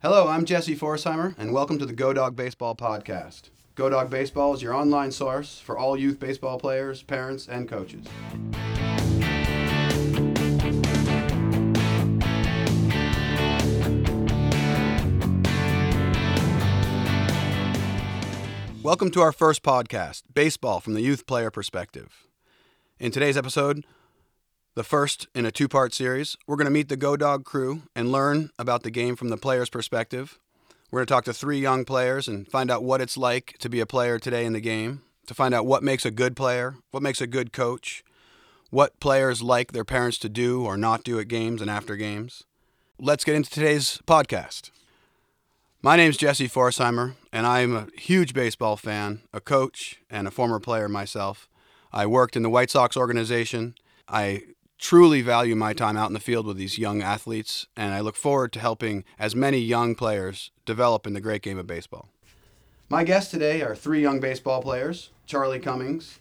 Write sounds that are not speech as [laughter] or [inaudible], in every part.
Hello, I'm Jesse Forsheimer, and welcome to the Go Dog Baseball Podcast. Go Dog Baseball is your online source for all youth baseball players, parents, and coaches. Welcome to our first podcast, Baseball from the Youth Player Perspective. In today's episode, the first in a two part series, we're going to meet the Go Dog crew and learn about the game from the player's perspective. We're going to talk to three young players and find out what it's like to be a player today in the game, to find out what makes a good player, what makes a good coach, what players like their parents to do or not do at games and after games. Let's get into today's podcast. My name's Jesse Forsheimer, and I'm a huge baseball fan, a coach, and a former player myself. I worked in the White Sox organization. I truly value my time out in the field with these young athletes, and I look forward to helping as many young players develop in the great game of baseball. My guests today are three young baseball players Charlie Cummings,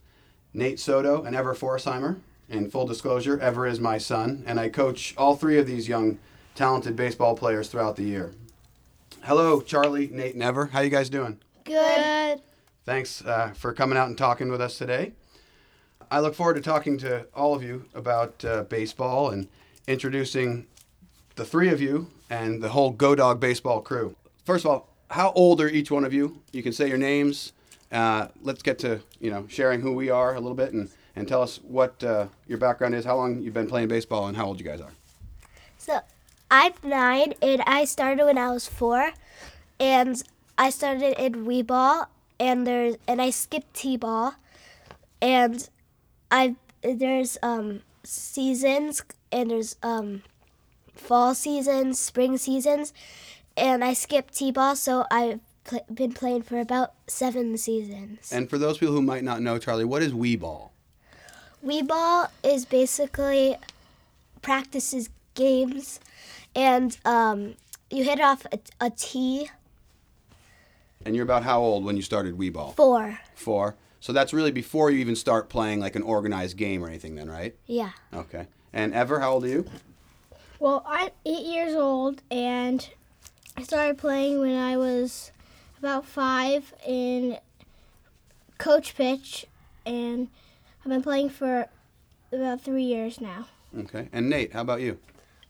Nate Soto, and Ever Forsheimer. In full disclosure, Ever is my son, and I coach all three of these young, talented baseball players throughout the year. Hello, Charlie, Nate, and Ever. How you guys doing? Good. Thanks uh, for coming out and talking with us today. I look forward to talking to all of you about uh, baseball and introducing the three of you and the whole Go Dog baseball crew. First of all, how old are each one of you? You can say your names. Uh, let's get to you know sharing who we are a little bit and, and tell us what uh, your background is, how long you've been playing baseball, and how old you guys are. So I'm nine, and I started when I was four, and I started in wee ball, and there's and I skipped t-ball, and I there's um seasons and there's um fall seasons, spring seasons, and I skipped t-ball, so I've pl- been playing for about seven seasons. And for those people who might not know, Charlie, what is wee ball? Wee ball is basically practices games, and um, you hit off a, a tee And you're about how old when you started wee ball? four. Four. So that's really before you even start playing like an organized game or anything, then, right? Yeah. Okay. And Ever, how old are you? Well, I'm eight years old, and I started playing when I was about five in coach pitch, and I've been playing for about three years now. Okay. And Nate, how about you?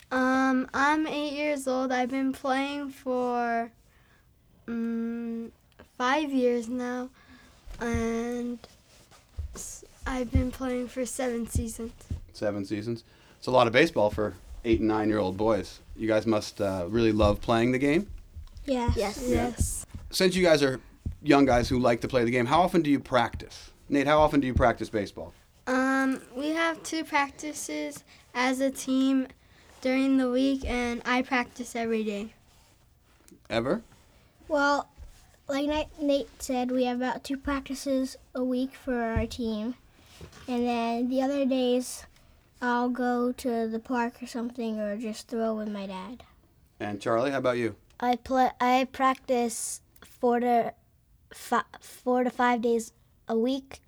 Um, I'm eight years old. I've been playing for um, five years now, and I've been playing for seven seasons. Seven seasons. It's a lot of baseball for eight and nine year old boys. You guys must uh, really love playing the game. Yes. Yes. Yes. Since you guys are young guys who like to play the game, how often do you practice? Nate, how often do you practice baseball? Um, we have two practices as a team during the week, and I practice every day. Ever? Well, like Nate- Nate said, we have about two practices a week for our team, and then the other days, I'll go to the park or something, or just throw with my dad. And Charlie, how about you? I play. I practice four to fi- four to five days a week,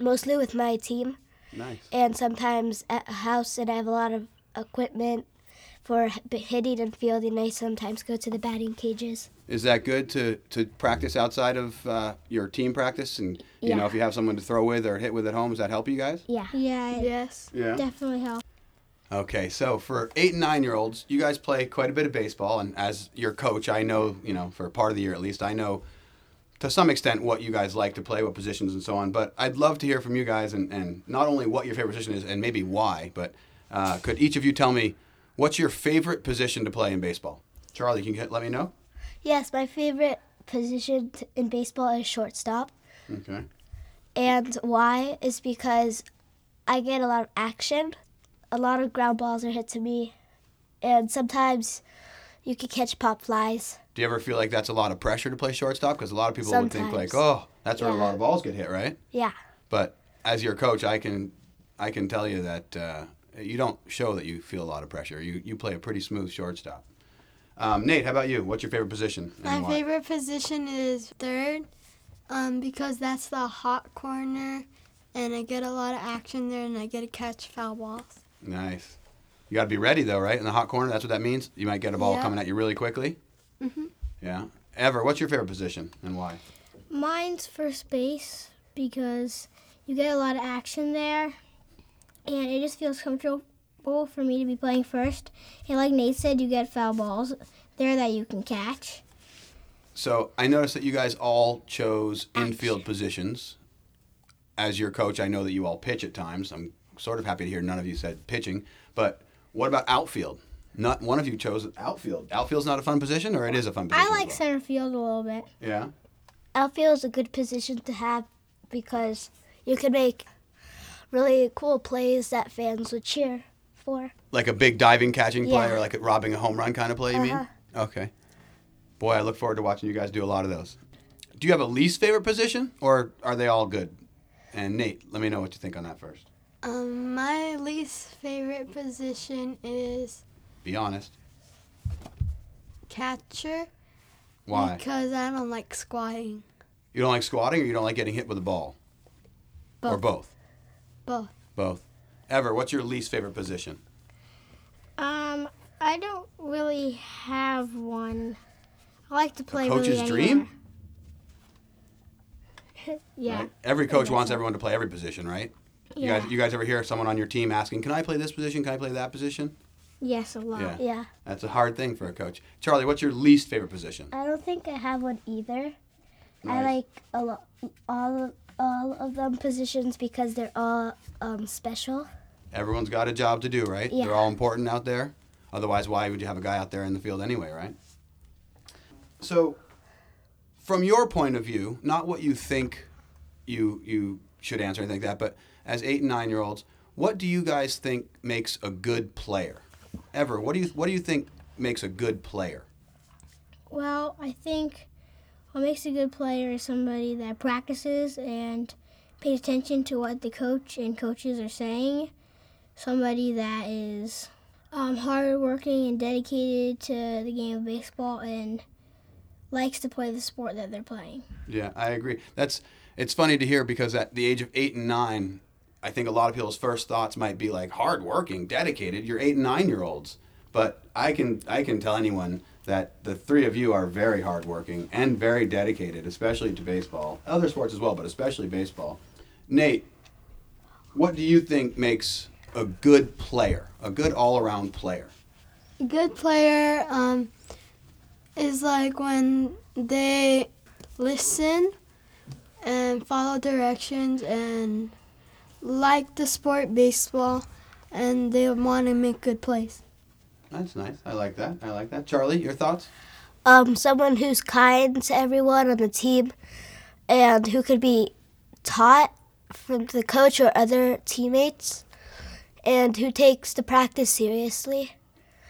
mostly with my team, Nice. and sometimes at a house. And I have a lot of equipment for hitting and fielding. I sometimes go to the batting cages. Is that good to, to practice outside of uh, your team practice? And you know, if you have someone to throw with or hit with at home, does that help you guys? Yeah. Yeah, it Yes. Yeah. definitely helps. Okay, so for eight and nine year olds, you guys play quite a bit of baseball, and as your coach, I know, you know, for part of the year at least, I know to some extent what you guys like to play, what positions and so on. But I'd love to hear from you guys, and, and not only what your favorite position is and maybe why, but uh, could each of you tell me what's your favorite position to play in baseball? Charlie, can you let me know? Yes, my favorite position in baseball is shortstop. Okay. And why is because I get a lot of action. A lot of ground balls are hit to me. And sometimes you can catch pop flies. Do you ever feel like that's a lot of pressure to play shortstop? Because a lot of people would think like, oh, that's where a lot of balls get hit, right? Yeah. But as your coach, I can I can tell you that uh, you don't show that you feel a lot of pressure. You you play a pretty smooth shortstop. Um, Nate, how about you? What's your favorite position? My why? favorite position is third, um, because that's the hot corner, and I get a lot of action there, and I get to catch foul balls. Nice. You got to be ready though, right? In the hot corner, that's what that means. You might get a ball Yeah. coming at you really quickly. Mhm. Yeah. Ever, what's your favorite position and why? Mine's first base because you get a lot of action there, and it just feels comfortable for me to be playing first. And like Nate said, you get foul balls there that you can catch. So I noticed that you guys all chose infield positions. As your coach, I know that you all pitch at times. I'm sort of happy to hear none of you said pitching. But what about outfield? Not one of you chose outfield. Outfield's not a fun position, or it is a fun position. I like as center field a little bit. Yeah. Outfield is a good position to have because you can make really cool plays that fans would cheer for. Like a big diving catching play, Yeah. or like a robbing a home run kind of play. You mean? Uh-huh. Okay. Boy, I look forward to watching you guys do a lot of those. Do you have a least favorite position, or are they all good? And Nate, let me know what you think on that first. Um, my least favorite position is Be honest. catcher Why? because I don't like squatting. You don't like squatting, or you don't like getting hit with a ball, or both? Both. Both. Ever, what's your least favorite position? Um, I don't really have one. I like to play coach's really dream? [laughs] yeah. Right? Every coach wants everyone to play every position, right? You Yeah. guys, you guys ever hear someone on your team asking, "Can I play this position? Can I play that position?" Yes, a lot. Yeah. Yeah. That's a hard thing for a coach. Charlie, what's your least favorite position? I don't think I have one either. I like a lot, all of, all of them positions because they're all um, special. Everyone's got a job to do, right? Yeah. They're all important out there. Otherwise, why would you have a guy out there in the field anyway, right? So, from your point of view, not what you think you you should answer anything like that, but as eight and nine year olds, what do you guys think makes a good player? Ever, what do you what do you think makes a good player? Well, I think what makes a good player is somebody that practices and pays attention to what the coach and coaches are saying. Somebody that is um, hardworking and dedicated to the game of baseball and likes to play the sport that they're playing. Yeah, I agree. That's it's funny to hear because at the age of eight and nine, I think a lot of people's first thoughts might be like hardworking, dedicated. You're eight and nine year olds, but I can I can tell anyone that the three of you are very hardworking and very dedicated, especially to baseball, other sports as well, but especially baseball. Nate, what do you think makes a good player, a good all around player? A good player um, is like when they listen and follow directions and like the sport baseball and they want to make good plays. That's nice. I like that. I like that. Charlie, your thoughts? Um, someone who's kind to everyone on the team and who could be taught from the coach or other teammates and who takes the practice seriously.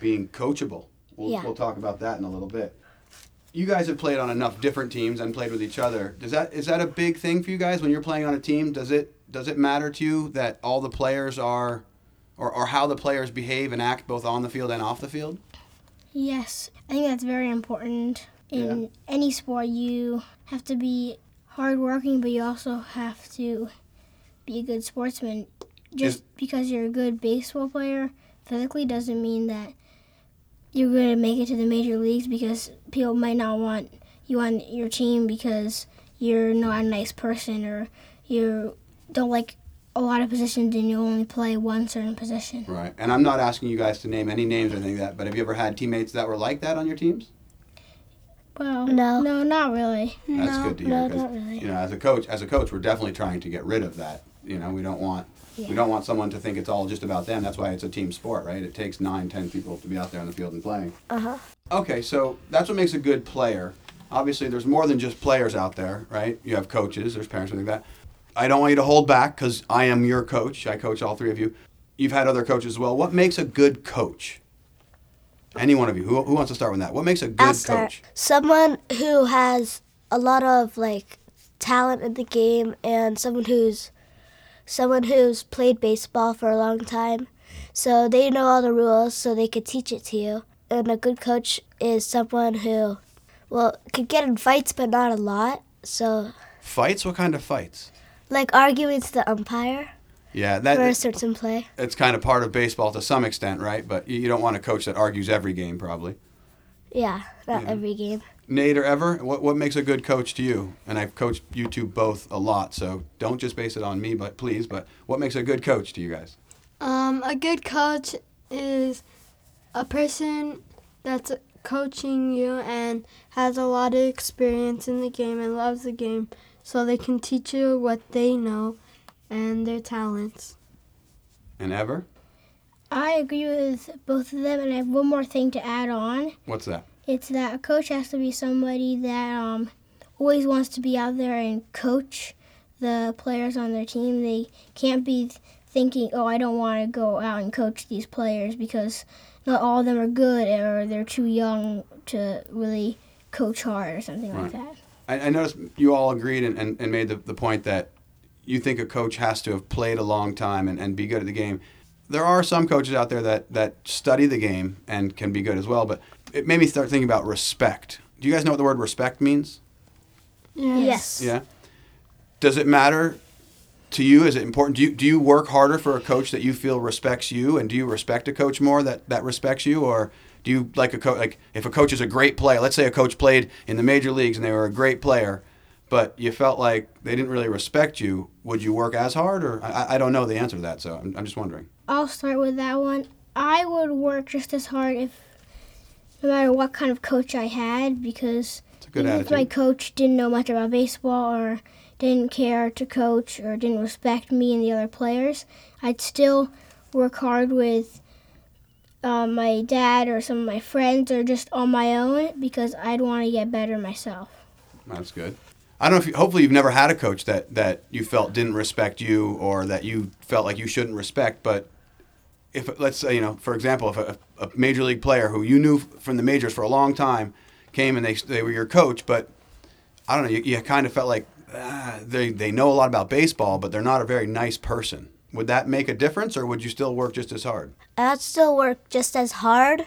being coachable. We'll, Yeah. we'll talk about that in a little bit. You guys have played on enough different teams and played with each other. Does that is that a big thing for you guys when you're playing on a team? Does it does it matter to you that all the players are, or, or how the players behave and act both on the field and off the field? Yes, I think that's very important. In any sport, you have to be hardworking, but you also have to be a good sportsman. Just Is- because you're a good baseball player physically doesn't mean that you're going to make it to the major leagues because people might not want you on your team because you're not a nice person or you don't like a lot of positions and you only play one certain position. Right. And I'm not asking you guys to name any names or anything like that, but have you ever had teammates that were like that on your teams? Well, No. no, not really. That's No, good to hear. no, 'cause, not really. You know, as a coach, as a coach, we're definitely trying to get rid of that. You know, we don't want we don't want someone to think it's all just about them. That's why it's a team sport, right? It takes nine, ten people to be out there on the field and playing. Uh huh. Okay, so that's what makes a good player. Obviously, there's more than just players out there, right? You have coaches, there's parents, things like that. I don't want you to hold back because I am your coach. I coach all three of you. You've had other coaches as well. What makes a good coach? Any one of you. Who, who wants to start with that? What makes a good coach? Someone who has a lot of like talent in the game and someone who's someone who's played baseball for a long time. So they know all the rules so they could teach it to you. And a good coach is someone who well, could get in fights but not a lot. So Fights? What kind of fights? Like arguing to the umpire Yeah, for a certain play. it's kind of part of baseball to some extent, right? But you you don't want a coach that argues every game, probably. Yeah, not Yeah. every game. Nate or Ever, what what makes a good coach to you? And I've coached you two both a lot, so don't just base it on me, but please. But what makes a good coach to you guys? Um, a good coach is a person that's coaching you and has a lot of experience in the game and loves the game, so they can teach you what they know and their talents. And Ever, I agree with both of them, and I have one more thing to add on. what's that? It's that a coach has to be somebody that um, always wants to be out there and coach the players on their team. They can't be thinking, oh, I don't want to go out and coach these players because not all of them are good or they're too young to really coach hard or something like that. I, I noticed you all agreed and, and, and made the, the point that you think a coach has to have played a long time and, and be good at the game. There are some coaches out there that, that study the game and can be good as well, but it made me start thinking about respect. Do you guys know what the word respect means? Yes. Yeah. Does it matter to you? Is it important? Do you, do you work harder for a coach that you feel respects you, and do you respect a coach more that, that respects you, or do you like a coach? Like if a coach is a great player, let's say a coach played in the major leagues and they were a great player, but you felt like they didn't really respect you. Would you work as hard, or I, I don't know the answer to that, so I'm, I'm just wondering. I'll start with that one. I would work just as hard if, no matter what kind of coach I had, because It's a good even if my coach didn't know much about baseball or didn't care to coach or didn't respect me and the other players, I'd still work hard with uh, my dad or some of my friends or just on my own because I'd want to get better myself. That's good. I don't know if you, hopefully you've never had a coach that, that you felt didn't respect you or that you felt like you shouldn't respect. But if let's say you know, for example, if a, a major league player who you knew from the majors for a long time came and they they were your coach, but I don't know, you, you kind of felt like ah, they they know a lot about baseball, but they're not a very nice person. Would that make a difference, or would you still work just as hard? I'd still work just as hard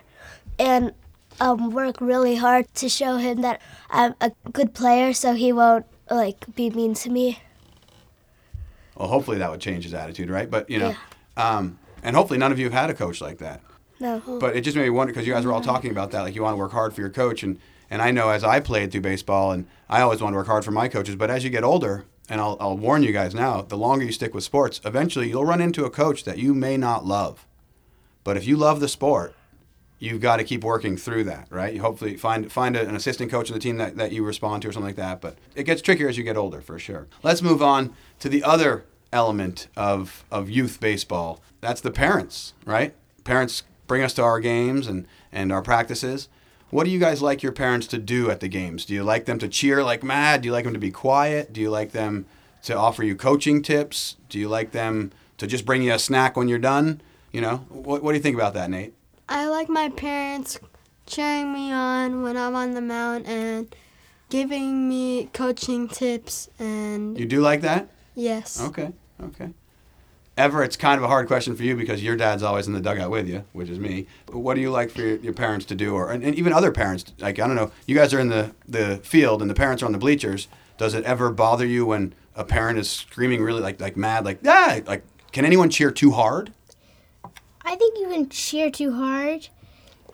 and um, work really hard to show him that I'm a good player so he won't like be mean to me. Well, hopefully that would change his attitude, right? But you know, um, and hopefully none of you have had a coach like that. No. But it just made me wonder because you guys were all talking about that, like you want to work hard for your coach, and and I know as I played through baseball, and I always want to work hard for my coaches. But as you get older, and I'll I'll warn you guys now, the longer you stick with sports, eventually you'll run into a coach that you may not love. But if you love the sport, you've got to keep working through that, right? You hopefully find find an assistant coach on the team that, that you respond to or something like that. But it gets trickier as you get older, for sure. Let's move on to the other element of of youth baseball. That's the parents, right? Parents bring us to our games and and our practices. What do you guys like your parents to do at the games? Do you like them to cheer like mad? Do you like them to be quiet? Do you like them to offer you coaching tips? Do you like them to just bring you a snack when you're done? You know, what, what do you think about that, Nate? I like my parents cheering me on when I'm on the mound and giving me coaching tips and You do like that? yes. Okay, okay. Ever, it's kind of a hard question for you because your dad's always in the dugout with you, which is me. But what do you like for your, your parents to do, or and, and even other parents? Like I don't know, you guys are in the the field and the parents are on the bleachers. Does it ever bother you when a parent is screaming really like like mad, like ah, like can anyone cheer too hard? I think you can cheer too hard,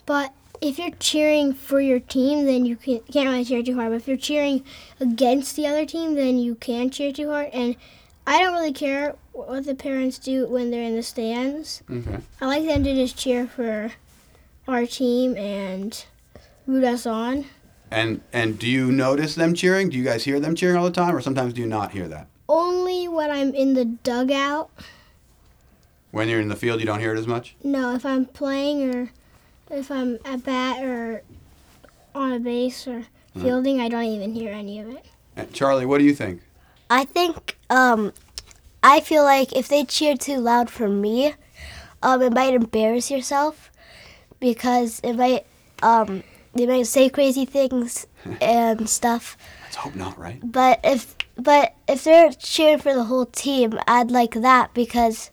but if you're cheering for your team, then you can, can't really cheer too hard. But if you're cheering against the other team, then you can cheer too hard. And I don't really care what the parents do when they're in the stands. Okay. I like them to just cheer for our team and root us on. And and do you notice them cheering? Do you guys hear them cheering all the time, or sometimes do you not hear that? Only when I'm in the dugout. When you're in the field, you don't hear it as much. No, if I'm playing or if I'm at bat or on a base or fielding, I don't even hear any of it. And Charlie, what do you think? I think um, I feel like if they cheer too loud for me, um, it might embarrass yourself because it might um, they might say crazy things [laughs] and stuff. Let's hope not, right? But if but if they're cheering for the whole team, I'd like that because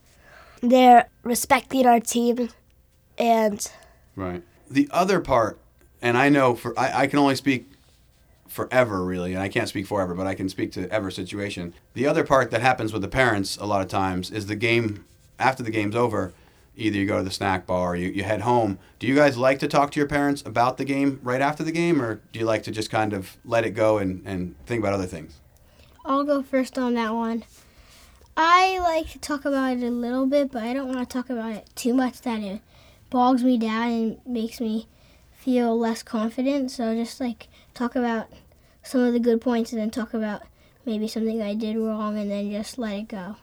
they're respecting our team and Right. The other part, and I know for I, I can only speak for Ever really, and I can't speak forever, but I can speak to ever situation. The other part that happens with the parents a lot of times is the game after the game's over. either you go to the snack bar or you, you head home. Do you guys like to talk to your parents about the game right after the game, or do you like to just kind of let it go and, and think about other things? I'll go first on that one. I like to talk about it a little bit, but I don't want to talk about it too much that it bogs me down and makes me feel less confident. So just like talk about some of the good points and then talk about maybe something I did wrong and then just let it go.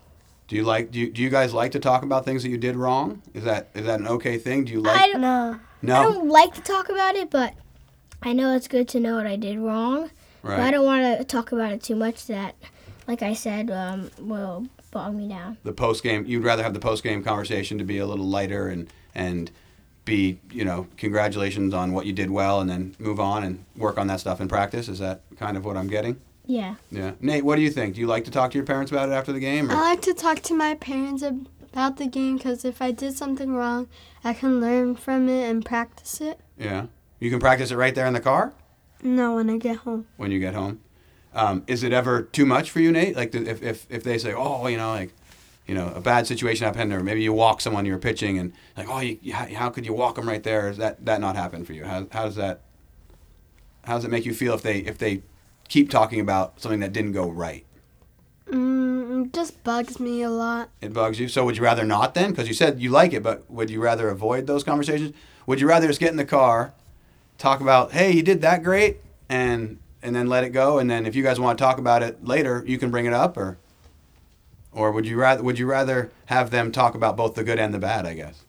Do you like do you, do you guys like to talk about things that you did wrong? Is that is that an okay thing? Do you like I like don't, No. I don't like to talk about it, but I know it's good to know what I did wrong. But I don't want to talk about it too much that, like I said, um, will bog me down. The post game you'd rather have the post game conversation to be a little lighter and and be, you know, congratulations on what you did well and then move on and work on that stuff in practice. Is that kind of what I'm getting? Yeah. Yeah. Nate, what do you think? Do you like to talk to your parents about it after the game? Or? I like to talk to my parents about the game because if I did something wrong, I can learn from it and practice it. Yeah. You can practice it right there in the car No, when I get home. when you get home. Um, is it ever too much for you, Nate? Like if, if, if they say, oh, you know, like, you know, a bad situation happened, or maybe you walk someone you're pitching, and like, oh, you, you, how, could you walk them right there? Is that that not happen for you? How, how does that? How does it make you feel if they if they keep talking about something that didn't go right? Mm, it just bugs me a lot. It bugs you. So would you rather not then? Because you said you like it, but would you rather avoid those conversations? Would you rather just get in the car, talk about, hey, you did that great, and and then let it go, and then if you guys want to talk about it later, you can bring it up, or or would you rather would you rather have them talk about both the good and the bad? I guess.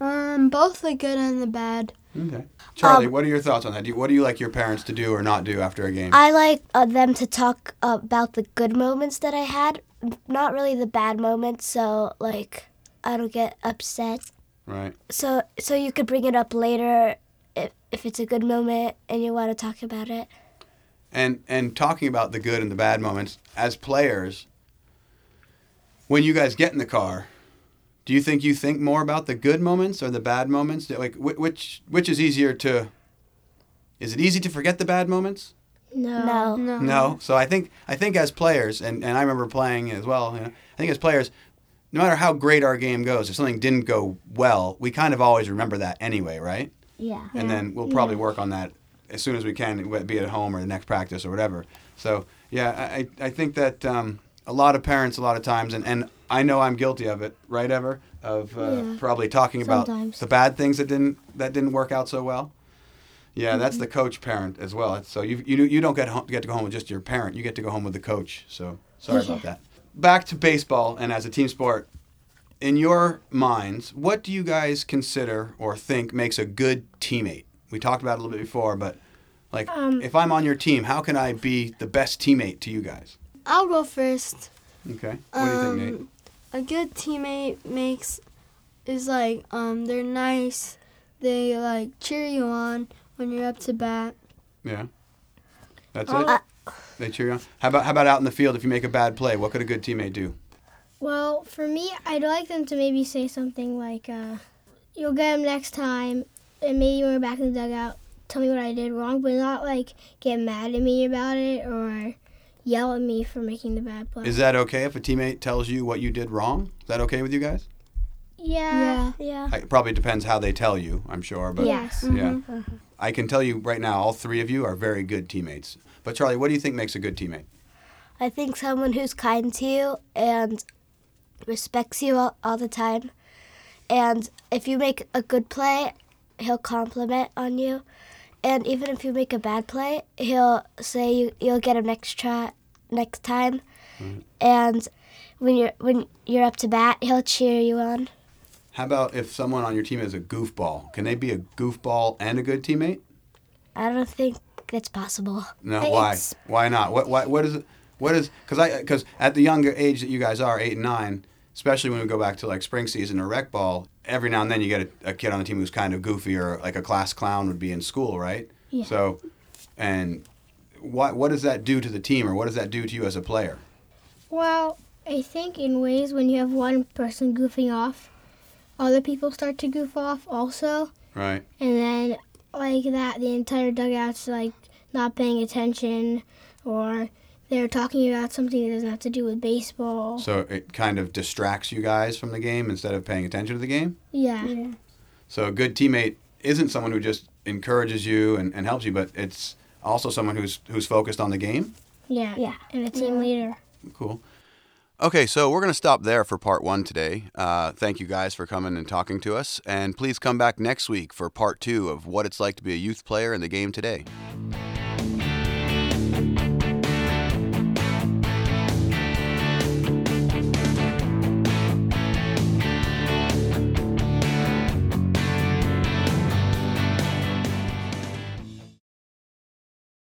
Um, both the good and the bad. Okay. Charlie, Um, what are your thoughts on that? Do you, what do you like your parents to do or not do after a game? I like uh, them to talk about the good moments that I had, not really the bad moments. So like I don't get upset. right. So so you could bring it up later if if it's a good moment and you want to talk about it. and and talking about the good and the bad moments as players when you guys get in the car do you think you think more about the good moments or the bad moments like wh- which which is easier to is it easy to forget the bad moments No. No. No. no so i think i think as players and, and i remember playing as well you know, i think as players no matter how great our game goes if something didn't go well we kind of always remember that anyway right Yeah. and then we'll probably work on that as soon as we can, be it at home or the next practice or whatever. So yeah, I, I think that um, a lot of parents, a lot of times, and, and I know I'm guilty of it, right, Ever, of uh, Yeah. probably talking about the bad things that didn't that didn't work out so well. Yeah, that's the coach parent as well. So you you you don't get home, get to go home with just your parent. You get to go home with the coach. So sorry about that. Back to baseball and as a team sport. In your minds, what do you guys consider or think makes a good teammate? We talked about it a little bit before, but like Um, if I'm on your team, how can I be the best teammate to you guys? I'll go first. Okay. What do you think, Nate? Um, A good teammate makes is like um they're nice. They like cheer you on when you're up to bat. Yeah. That's Um, it. They cheer you on. How about how about out in the field? If you make a bad play, what could a good teammate do? Well, for me, I'd like them to maybe say something like, uh, "You'll get them next time," and maybe when we're back in the dugout, tell me what I did wrong, but not like get mad at me about it or yell at me for making the bad play. Is that okay if a teammate tells you what you did wrong? Is that okay with you guys? yeah. Yeah. It probably depends how they tell you. I'm sure, but Yes. yeah. Mm-hmm. I can tell you right now, all three of you are very good teammates. But Charlie, what do you think makes a good teammate? I think someone who's kind to you and respects you all, all the time. And if you make a good play, he'll compliment on you. And even if you make a bad play, he'll say you, you'll get him next try next time. Mm. And when you're when you're up to bat, he'll cheer you on. How about if someone on your team is a goofball? Can they be a goofball and a good teammate? I don't think that's possible. No, It's- why? Why not? What? What? What is it? What is? Because I because at the younger age that you guys are, eight and nine, especially when we go back to like spring season or rec ball, every now and then you get a, a kid on the team who's kind of goofy or like a class clown would be in school, right? Yeah. So, and what what does that do to the team, or what does that do to you as a player? Well, I think in ways when you have one person goofing off, other people start to goof off also, Right. and then like that, the entire dugout's like not paying attention, or they're talking about something that doesn't have to do with baseball. So it kind of distracts you guys from the game instead of paying attention to the game. yeah. So a good teammate isn't someone who just encourages you and, and helps you, but it's also someone who's who's focused on the game. Yeah. Yeah. And a team leader. Cool. Okay, so we're going to stop there for part one today. Uh, thank you guys for coming and talking to us. And please come back next week for part two of what it's like to be a youth player in the game today.